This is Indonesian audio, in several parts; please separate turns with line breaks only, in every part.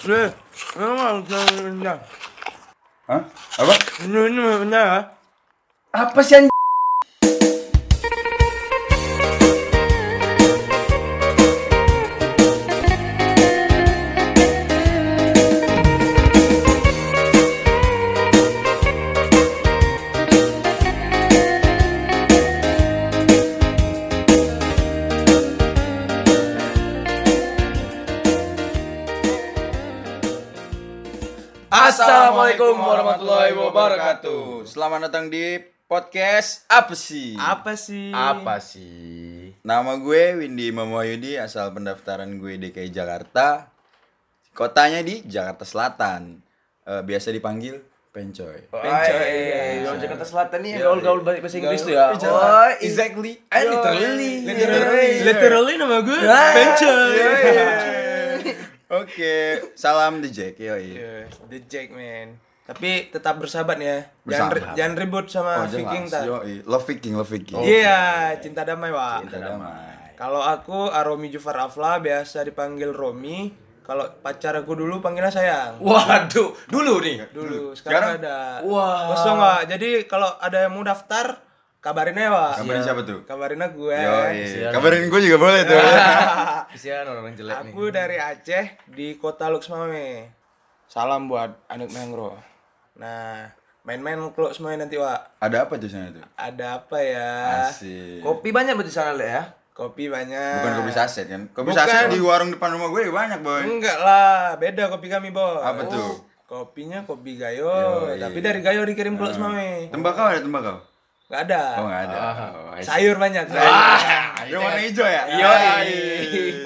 Eh, memang benar.
Hah? Apa?
Ini ini benar. ah.
Apa sih anjing? Assalamualaikum warahmatullahi wabarakatuh. Selamat datang di podcast apa sih?
Apa sih?
Apa sih?
Nama gue Windy Imam Wahyudi, asal pendaftaran gue DKI Jakarta. Kotanya di Jakarta Selatan. Eh, biasa dipanggil Pencoy.
Pencoy.
Eh, Orang Jakarta Selatan nih
Iya,
gaul-gaul bahasa Inggris tuh ya.
Gaul-
Oh,
exactly.
Eh, literally.
Literally.
Literally nama gue Pencoy.
Oke, salam The Jack. Yoi.
Iya, The Jack man. Tapi tetap bersahabat ya. Jangan
Bersahabat.
jangan ribut sama
Oh,
Viking tak.
Love Viking, love Viking.
Iya, cinta damai, Wak.
Kita damai.
Kalau aku Aromi Jufar Afla biasa dipanggil Romi. Kalau pacar aku dulu panggilnya sayang.
Waduh, dulu nih.
Dulu, sekarang,
Sekarang?
ada.
Wah.
Kosong, Wak. Jadi kalau ada yang mau daftar, kabarin aja, Wak.
Kabarin siapa tuh?
Kabarin aku gue.
Yoi. Kabarin gue juga boleh tuh.
Kesian orang jelek nih.
Aku dari Aceh di kota Luxmame. Salam buat anak Mangro. Nah, main-main ke Luxmame nanti, Wak.
Ada apa tuh sana tuh?
Ada apa ya?
Asik.
Kopi banyak berarti sana Le ya.
Kopi banyak.
Bukan kopi saset kan? Kopi
Bukan.
saset di warung depan rumah gue banyak, boy.
Enggak lah, beda kopi kami, Bos.
Apa tuh?
Kopinya kopi Gayo, tapi dari Gayo dikirim ke Luxmame.
Tembakau ada tembakau?
Enggak ada.
Oh, enggak ada. Oh, I see.
Sayur banyak.
Yang warna hijau ya?
Yoi.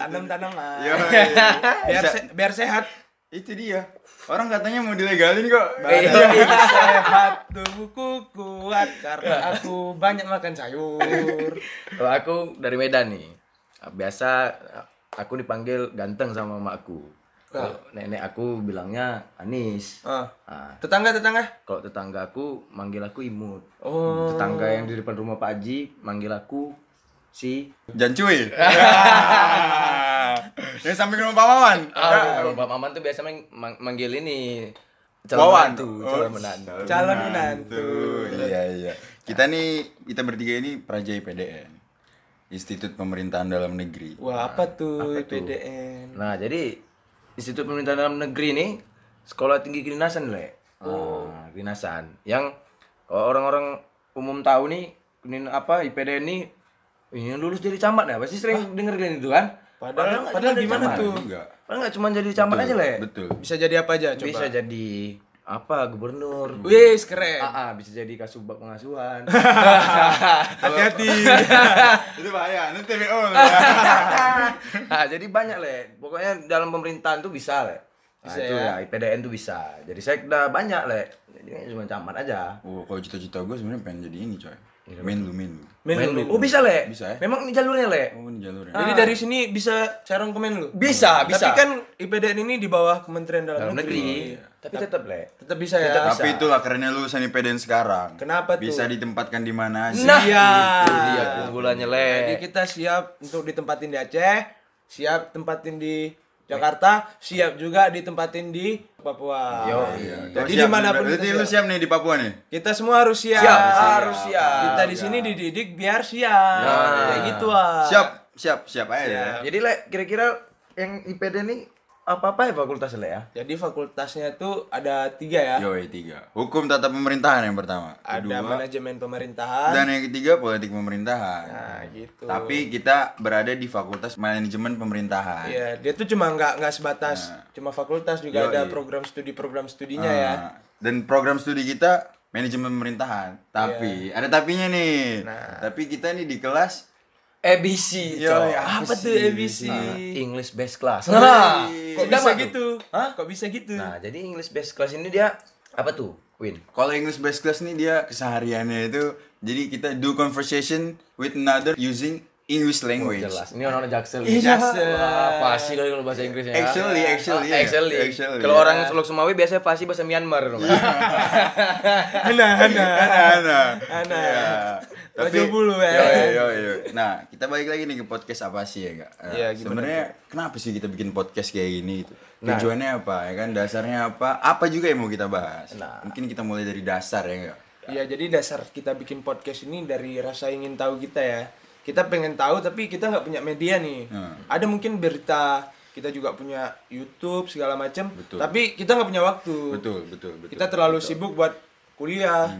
Tanam-tanam lah.
Yoi.
Biar se- biar sehat.
Itu dia. Orang katanya mau dilegalin kok.
Badan sehat, tubuhku kuat karena aku banyak makan sayur.
Kalau aku dari Medan nih. Biasa aku dipanggil ganteng sama mamaku. Kalau nenek aku bilangnya Anis.
Ah.
Nah,
Tetangga-tetangga?
kalau tetangga aku manggil aku Imut.
Oh.
Tetangga yang di depan rumah Pak Haji manggil aku si
Jancuy. Yang samping rumah Pak Maman.
Ah, Pak Maman tuh biasa mang- mang- manggil ini
Wawan.
menantu,
Oh,
calon menantu.
Calon menantu.
Iya, iya. Kita nih, kita bertiga ini Praja IPDN. Institut Pemerintahan Dalam Negeri.
Wah, apa tuh
Apa tuh?
IPDN?
Nah, jadi Institut Pemerintahan Dalam Negeri ini sekolah tinggi kedinasan, Le. Oh, kedinasan. Yang kalau orang-orang umum tahu nih, ini apa IPDN ini ini yang lulus jadi camat ya, pasti sering denger kan itu kan?
Padahal- padahal
jadi
gimana
camat.
tuh?
Enggak.
Padahal nggak cuma jadi camat aja, Le.
Betul.
Bisa jadi apa aja coba?
Bisa jadi apa gubernur.
Wih, keren.
Ah, ah, bisa jadi kasubag pengasuhan.
Hati-hati.
Itu bahaya, nanti TBO.
nah, jadi banyak le. Pokoknya dalam pemerintahan tuh bisa le. Nah,
Bisa
itu
ya?
ya. IPDN tuh bisa. Jadi sekda banyak le. Jadi cuma camat aja.
Oh, kalau cita-cita gue sebenarnya pengen jadi ini, coy. Main lu, main lu.
Menlu.
Oh bisa le.
Bisa ya?
Memang ini jalurnya le.
Oh, ini jalurnya.
Jadi dari sini bisa serong komen lu?
Bisa, bisa.
Tapi kan IPDN ini di bawah Kementerian Dalam,
Dalam negeri.
Negeri.
Tapi tetap le.
Tetap bisa ya.
Tetap
Tapi itulah kerennya lulusan IPDN sekarang.
Kenapa tuh?
Bisa ditempatkan di mana aja.
Nah,
Iya.
itu dia keunggulannya le.
Jadi kita siap untuk ditempatin di Aceh, siap tempatin di Jakarta, siap juga ditempatin di Papua.
Yo,
Iya.
Jadi
siap
di mana pun
nih, Berarti
kita
lu
siap.
siap nih di Papua nih?
Kita semua harus siap.
Siap, harus siap.
Kita di sini dididik biar siap. Kayak gitu ah.
Siap, siap, siap aja ya.
Jadi le, kira-kira yang IPDN ini apa-apa ya fakultasnya ya?
Jadi fakultasnya tuh ada tiga ya.
Yoi, tiga. Hukum tata pemerintahan yang pertama.
Ada
Kedua,
manajemen pemerintahan.
dan yang ketiga politik pemerintahan.
Nah, gitu.
Tapi kita berada di fakultas manajemen pemerintahan.
Iya, dia tuh cuma nggak nggak sebatas cuma fakultas juga
Yoi.
ada program studi program studinya
Ah,
ya.
Dan program studi kita manajemen pemerintahan. Tapi ada tapinya nih.
Nah.
Tapi kita nih di kelas
ABC.
Yo,
coy.
Apa tuh ABC?
Nah, English best class.
Nah,
Kok
Sedap
bisa
tuh.
gitu?
Hah?
Kok bisa gitu?
Nah, jadi English best class ini dia apa tuh? Win.
Kalau English best class nih dia kesehariannya itu jadi kita do conversation with another using English language.
Jelas. Ini orang Jaksel.
Iya,
Pasti kali kalau bahasa Inggrisnya. ya.
Actually, actually,
Ah, actually.
actually,
Kalau
ya.
orang Suluk Sumawi biasanya pasti bahasa Myanmar dong.
Ana, ana,
Ana, ana.
Baju bulu ya.
Yo, yo, yo. Nah, kita balik lagi nih ke podcast apa sih ya, Kak? Nah,
Iya, gimana
Sebenarnya kenapa sih kita bikin podcast kayak gini gitu?
Nah.
Tujuannya apa ya kan? Dasarnya apa? Apa juga yang mau kita bahas?
Nah.
Mungkin kita mulai dari dasar ya enggak?
Iya, jadi dasar kita bikin podcast ini dari rasa ingin tahu kita ya. Kita pengen tahu tapi kita nggak punya media nih.
Hmm.
Ada mungkin berita, kita juga punya YouTube segala macam.
Betul.
Tapi kita nggak punya waktu.
Betul, betul, betul.
Kita terlalu sibuk buat kuliah,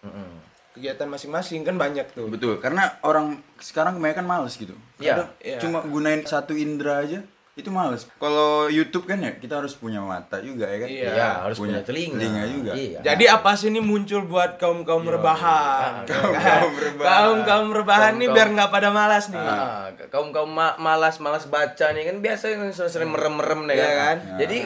Hmm.
Kegiatan masing-masing kan banyak tuh.
Betul, karena orang sekarang kebanyakan males gitu.
Iya.
Kadang
Iya.
Cuma gunain satu indera aja itu males. Kalau YouTube kan ya kita harus punya mata juga ya kan?
Iya.
Iya, harus punya, telinga.
juga.
Iya.
Jadi apa sih ini muncul buat kaum kaum rebahan?
Kaum kaum rebahan.
Kaum kaum rebahan nih biar nggak pada malas nih.
Ah, kaum kaum malas malas baca nih kan biasa sering merem merem nih
Iya
kan.
kan?
Jadi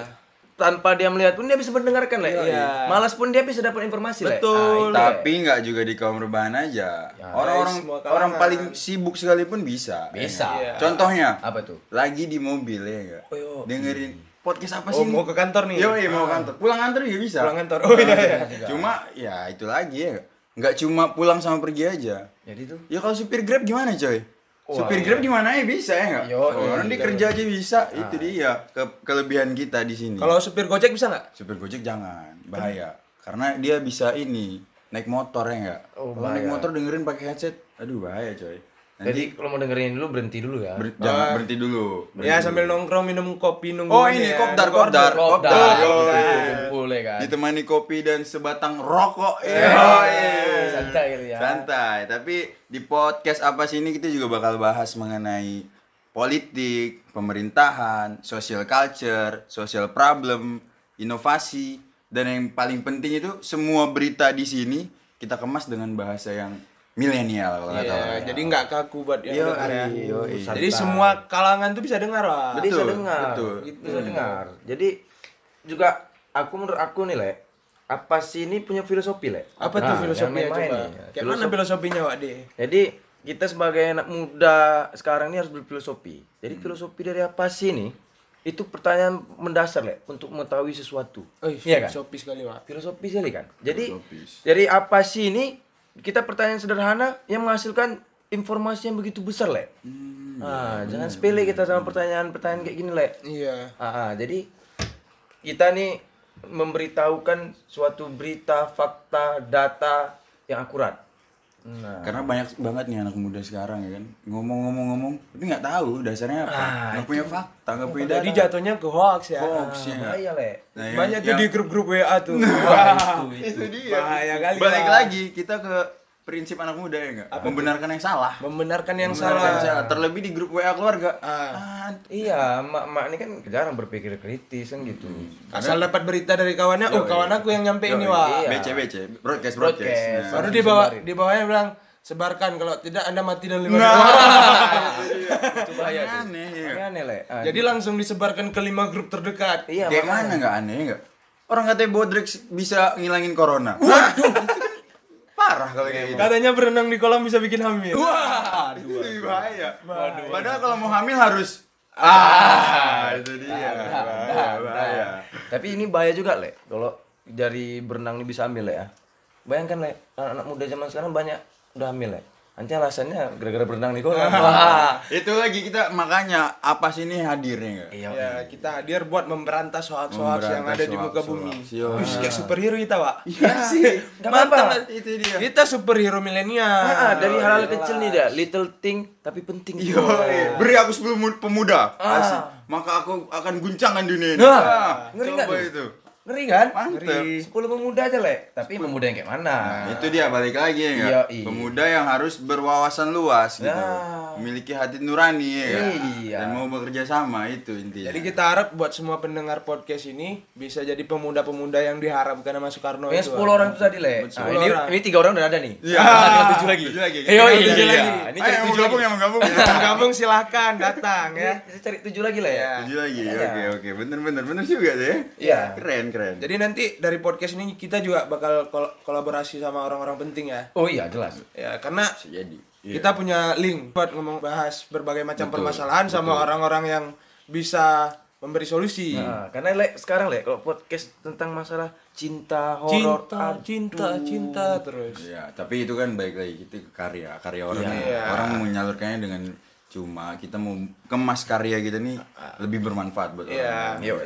tanpa dia melihat pun dia bisa mendengarkan lah.
Iya.
Malas pun dia bisa dapat informasi lah.
Betul.
Tapi nggak juga di kaum rebahan aja. Orang-orang
semua kalangan.
orang paling sibuk sekalipun bisa.
Bisa.
Iya.
Contohnya
Apa tuh?
lagi di mobil ya enggak?
Oh, iya.
Dengerin podcast apa
Oh,
sih?
mau ke kantor nih.
Yo, iya mau kantor. Pulang kantor juga bisa.
Pulang kantor. Oh iya iya.
Cuma ya itu lagi ya. Nggak cuma pulang sama pergi aja.
Jadi tuh
Ya kalau supir Grab gimana coy?
Wah,
supir Grab di mana ya bisa ya nggak? Oh, orang
iya.
dia kerja aja bisa. Itu dia ke kelebihan kita di sini.
Kalau supir Gojek bisa nggak?
supir Gojek jangan, bahaya. Karena dia bisa ini naik motor ya nggak?
Oh,
Kalau naik motor dengerin pakai headset, aduh bahaya coy.
Jadi
Nanti
kalau mau dengerin dulu berhenti dulu ya.
ber- jangan berhenti dulu. berhenti
Ya
dulu.
sambil nongkrong minum kopi nunggu.
Oh ini kopdar kopdar
Kopdar.
kopdar.
Kumpul ya kan.
Ditemani kopi dan sebatang rokok.
Iya.
Yoi.
Santai gitu ya.
Santai, tapi di podcast apa sih ini kita juga bakal bahas mengenai politik, pemerintahan, social culture, social problem, inovasi, dan yang paling penting itu semua berita di sini kita kemas dengan bahasa yang milenial kalau kata
Iya, jadi nggak kaku buat yang dengar ya.
yoi.
Jadi semua kalangan tuh bisa dengar lah.
bisa
Betul,
dengar.
betul.
Bisa dengar. Jadi juga aku menurut aku nih, Le, apa sih ini punya filosofi, Le?
Apa tuh
Nah,
filosofinya
yang main-main
coba?
nih.
Kayak mana filosofinya Wak De?
Jadi kita sebagai anak muda sekarang ini harus berfilosofi. Jadi filosofi dari apa sih ini? Itu pertanyaan mendasar, Le, untuk mengetahui sesuatu.
Oh,
Iya kan?
filosofi sekali Wak.
Filosofi sekali kan. Jadi
Filosofis.
dari apa sih ini? Kita pertanyaan sederhana yang menghasilkan informasi yang begitu besar, Le. ah, jangan sepele kita sama pertanyaan-pertanyaan kayak gini, Le.
Iya.
Ah, ah, jadi kita nih memberitahukan suatu berita, fakta, data yang akurat. Nah,
Karena banyak banget nih anak muda sekarang ya kan ngomong-ngomong-ngomong tapi nggak tahu dasarnya apa,
Ah,
nggak punya fakta, nggak punya data.
Jadi jatuhnya ke hoax ya.
Hoax ya.
bahaya, Le.
Nah, yang-
Banyak tuh
yang-
di grup-grup WA tuh.
Wah, itu,
itu
itu.
dia
Bahaya kali,
balik
Pak.
lagi kita ke prinsip anak muda ya enggak membenarkan yang salah
Membenarkan yang
Membenarkan yang
salah.
salah terlebih di grup WA keluarga
Ah.
Ah,
Iya, mak-mak ini kan jarang berpikir kritis kan gitu.
Asal dapat berita dari kawannya, oh kawan aku yang nyampe ini Wak.
iya.
BC BC broadcast broadcast,
Broadcast.
Nah.
Baru di bawah di bawahnya bilang sebarkan kalau tidak anda mati dan lima
Itu bahaya
aneh ya
Ini aneh, Le. Ah,
Jadi langsung disebarkan ke lima grup terdekat.
iya,
kayak
makanya.
mana nggak aneh nggak orang katanya Bodrex bisa ngilangin corona waduh parah kalau kayak gitu
Katanya berenang di kolam bisa bikin hamil.
Wah, itu lebih bahaya. Padahal kalau mau hamil harus ah, itu dia. Bahaya, bahaya.
Tapi ini bahaya juga, Le. Kalau dari berenang ini bisa hamil, Le ya. Bayangkan, Le, anak-anak muda zaman sekarang banyak udah hamil, Le. Nanti alasannya gara-gara berenang di kolam. Wah.
Itu lagi kita makanya apa sih ini hadirnya enggak?
Iya.
Ya, kita hadir buat memberantas hoax-hoax yang ada di muka bumi.
Yo.
Wih, kayak superhero kita, Pak.
Iya sih.
Nggak apa-apa.
Itu dia.
Kita superhero milenial.
Ah, dari hal-hal kecil nih dah, little thing tapi penting.
Yo, beri aku 10 mu- pemuda. Asik. Maka aku akan guncangkan dunia ini.
Nah,
Ah,
ngeri
coba itu.
Ngeri kan?
Mantep.
Ngeri. 10 pemuda aja, Le. Tapi pemuda yang kayak mana?
Nah, itu dia balik lagi ya enggak?
Iya, iya.
Pemuda yang harus berwawasan luas gitu.
Nah.
Memiliki hati nurani ya enggak?
Iya.
Dan mau bekerja sama itu intinya.
Jadi kita harap buat semua pendengar podcast ini bisa jadi pemuda-pemuda yang diharapkan sama Soekarno
Yang
itu.
10 orang itu tadi, Le. Nah,
10
ini,
orang.
ini 3 orang udah ada nih.
Iya.
Ah, 7 lagi.
Tujuh lagi.
Eh, oh, iya,
Tujuh
iya.
lagi.
Ini
Ayo,
cari
yang mau
7
gabung
lagi.
yang mau gabung.
Gabung silahkan datang ya.
Kita cari 7 lagi, Le.
Iya.
Tujuh lagi.
Iya.
Oke, oke. Bener bener bener juga ya.
Iya.
Keren, keren.
Jadi nanti dari podcast ini kita juga bakal kol- kolaborasi sama orang-orang penting ya.
Oh iya, jelas.
Ya, karena
jadi. Iya.
kita punya link buat ngomong bahas berbagai macam permasalahan sama orang-orang yang bisa memberi solusi.
Nah, karena lek sekarang lek kalau podcast tentang masalah cinta, horor,
cinta,
aduh.
cinta, cinta terus.
Ya, tapi itu kan baik lagi kita ke karya, karya orang.
Iya.
Orang menyalurkannya dengan cuma kita mau kemas karya kita nih lebih bermanfaat buat
Iya.
orang.
Yo,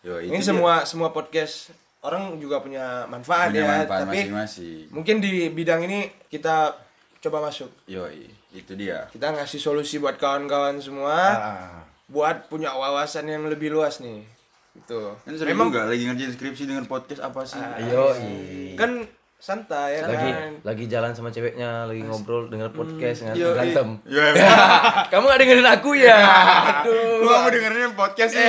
Yo, itu
Ini
dia.
semua semua podcast orang juga punya manfaat
punya
ya,
manfaat
tapi
masing-masing.
mungkin di bidang ini kita coba masuk.
Yo, itu dia.
Kita ngasih solusi buat kawan-kawan semua,
Ah.
buat punya wawasan yang lebih luas nih. Gitu.
Kan
Memang
juga lagi ngerjain skripsi dengan podcast apa sih?
Ayo,
kan santai ya
lagi
kan.
lagi jalan sama ceweknya, lagi ngobrol dengan podcast dengan
Yo,
berantem.
Yo,
Kamu gak dengerin aku ya? Aduh.
Gua mau dengerin podcast sih.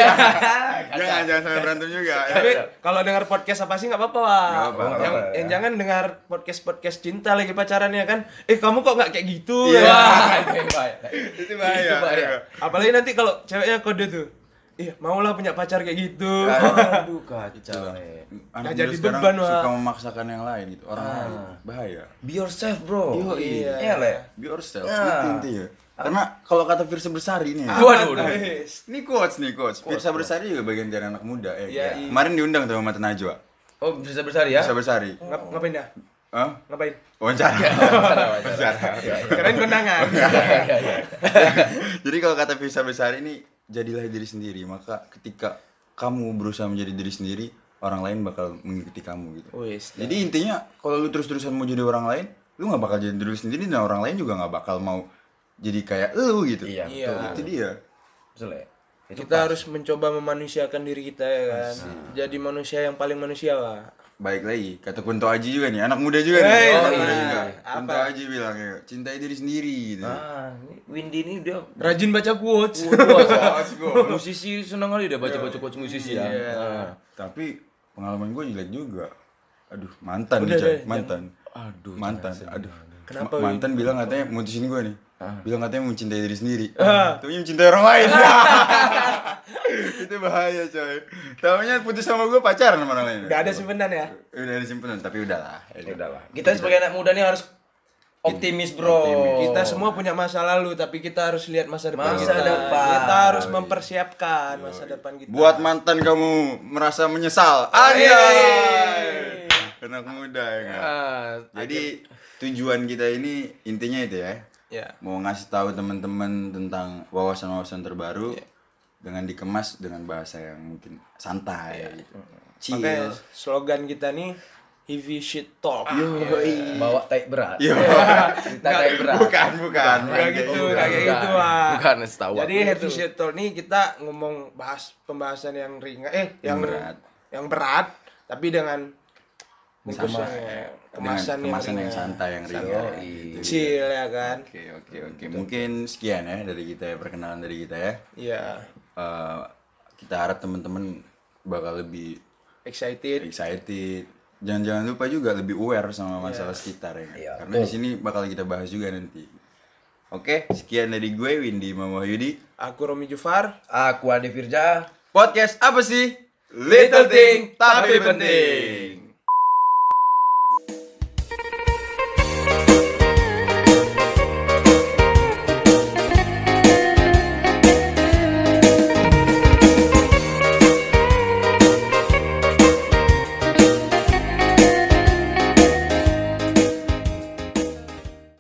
jangan jangan sampai berantem juga. ya.
Tapi kalau dengar podcast apa sih nggak apa-apa,
apa-apa, nggak
Yang,
apa-apa,
yang jangan dengar podcast podcast cinta lagi pacaran ya kan. Eh kamu kok nggak kayak gitu?
Iya.
ya?
Bahaya.
Itu bahaya.
Itu bahaya.
Apalagi nanti kalau ceweknya kode tuh. Iya, maulah punya pacar kayak gitu.
Aduh, kacau. eh.
Anak
jadi beban, Wak.
suka memaksakan yang lain gitu. Orang lain bahaya.
Be yourself, bro.
Yo,
iya.
Iya, Le.
Be yourself.
Ya.
Itu intinya. Karena kalau kata Firsa Bersari nih.
Waduh, waduh.
Guys.
Ini quotes nih quotes. Firsa Bersari juga bagian dari anak muda ya.
Iya, iya.
Kemarin diundang tuh sama Mata Najwa.
Oh, bisa bersari ya?
Firsa Bersari.
Ngap- ngapain dah?
Hah?
Ngapain?
Wawancara.
Keren kondangan.
Jadi kalau kata Firsa Bersari ini jadilah diri sendiri. Maka ketika kamu berusaha menjadi diri sendiri, orang lain bakal mengikuti kamu gitu.
Wis.
Jadi intinya kalau lu terus-terusan mau jadi orang lain, lu nggak bakal jadi diri sendiri dan orang lain juga nggak bakal mau jadi kayak lu gitu.
Iya,
Iya.
betul.
Itu dia.
Betul, Le. Itu
Kita harus mencoba memanusiakan diri kita ya kan. Jadi manusia yang paling manusia lah.
Baik lagi, kata Kunto Aji juga nih, anak muda juga nih.
Hey,
anak
iya.
muda juga.
Apa?
Kunto Aji bilang ya, cintai diri sendiri gitu.
Ah, ini Windy ini dia
Rajin baca quotes.
musisi senang kali dia baca-baca quotes musisi ya.
Iya.
Ah.
Tapi pengalaman gue jelek juga. Aduh, mantan
Udah
nih,
deh,
mantan.
Aduh,
mantan. Aduh.
Kenapa,
Ma- mantan bilang katanya mutusin gue nih.
Ah.
Bilang katanya mencintai diri sendiri. Tapi mencintai orang lain. Itu bahaya, coy. Taunya putus sama gue pacaran sama orang lain.
Udah ada simpenan ya.
Udah ada simpenan, tapi udahlah.
Ya udahlah. Kita sebagai anak muda nih harus optimis, Bro.
Kita semua punya masa lalu tapi kita harus lihat masa depan
Masa
kita.
depan.
Kita harus mempersiapkan masa depan kita.
Buat mantan kamu merasa menyesal. Anjay. Anak muda ya kan.
Ah,
Jadi tujuan kita ini intinya itu ya.
ya.
Mau ngasih tahu teman-teman tentang wawasan-wawasan terbaru dengan dikemas dengan bahasa yang mungkin santai gitu. Chill.
Makanya slogan kita nih heavy shit talk.
bawa tai berat.
Yo.
Cerita tai berat.
bukan, bukan.
Kayak gitu,
Bukan.
kayak gitu, Wak.
Bukan setahu
Jadi
aku.
heavy shit talk nih kita ngomong bahas pembahasan yang ringan eh yang,
berat.
yang berat tapi dengan
Sama.
yang-
Dengan
kemasan,
kemasan yang
ringan.
santai yang ringan.
Yoi.
Chill ya kan.
Oke, oke, oke. Mungkin sekian ya dari kita ya perkenalan dari kita ya.
Iya.
Eh, kita harap teman-teman bakal lebih
Excited.
excited. Jangan-jangan lupa juga lebih aware sama masalah sekitar ya.
Iya,
Karena di sini bakal kita bahas juga nanti. Oke, sekian dari gue Windy Mama Yudi.
Aku Romi Jufar.
Aku Ade Firja.
Podcast apa sih?
Little thing, tapi penting.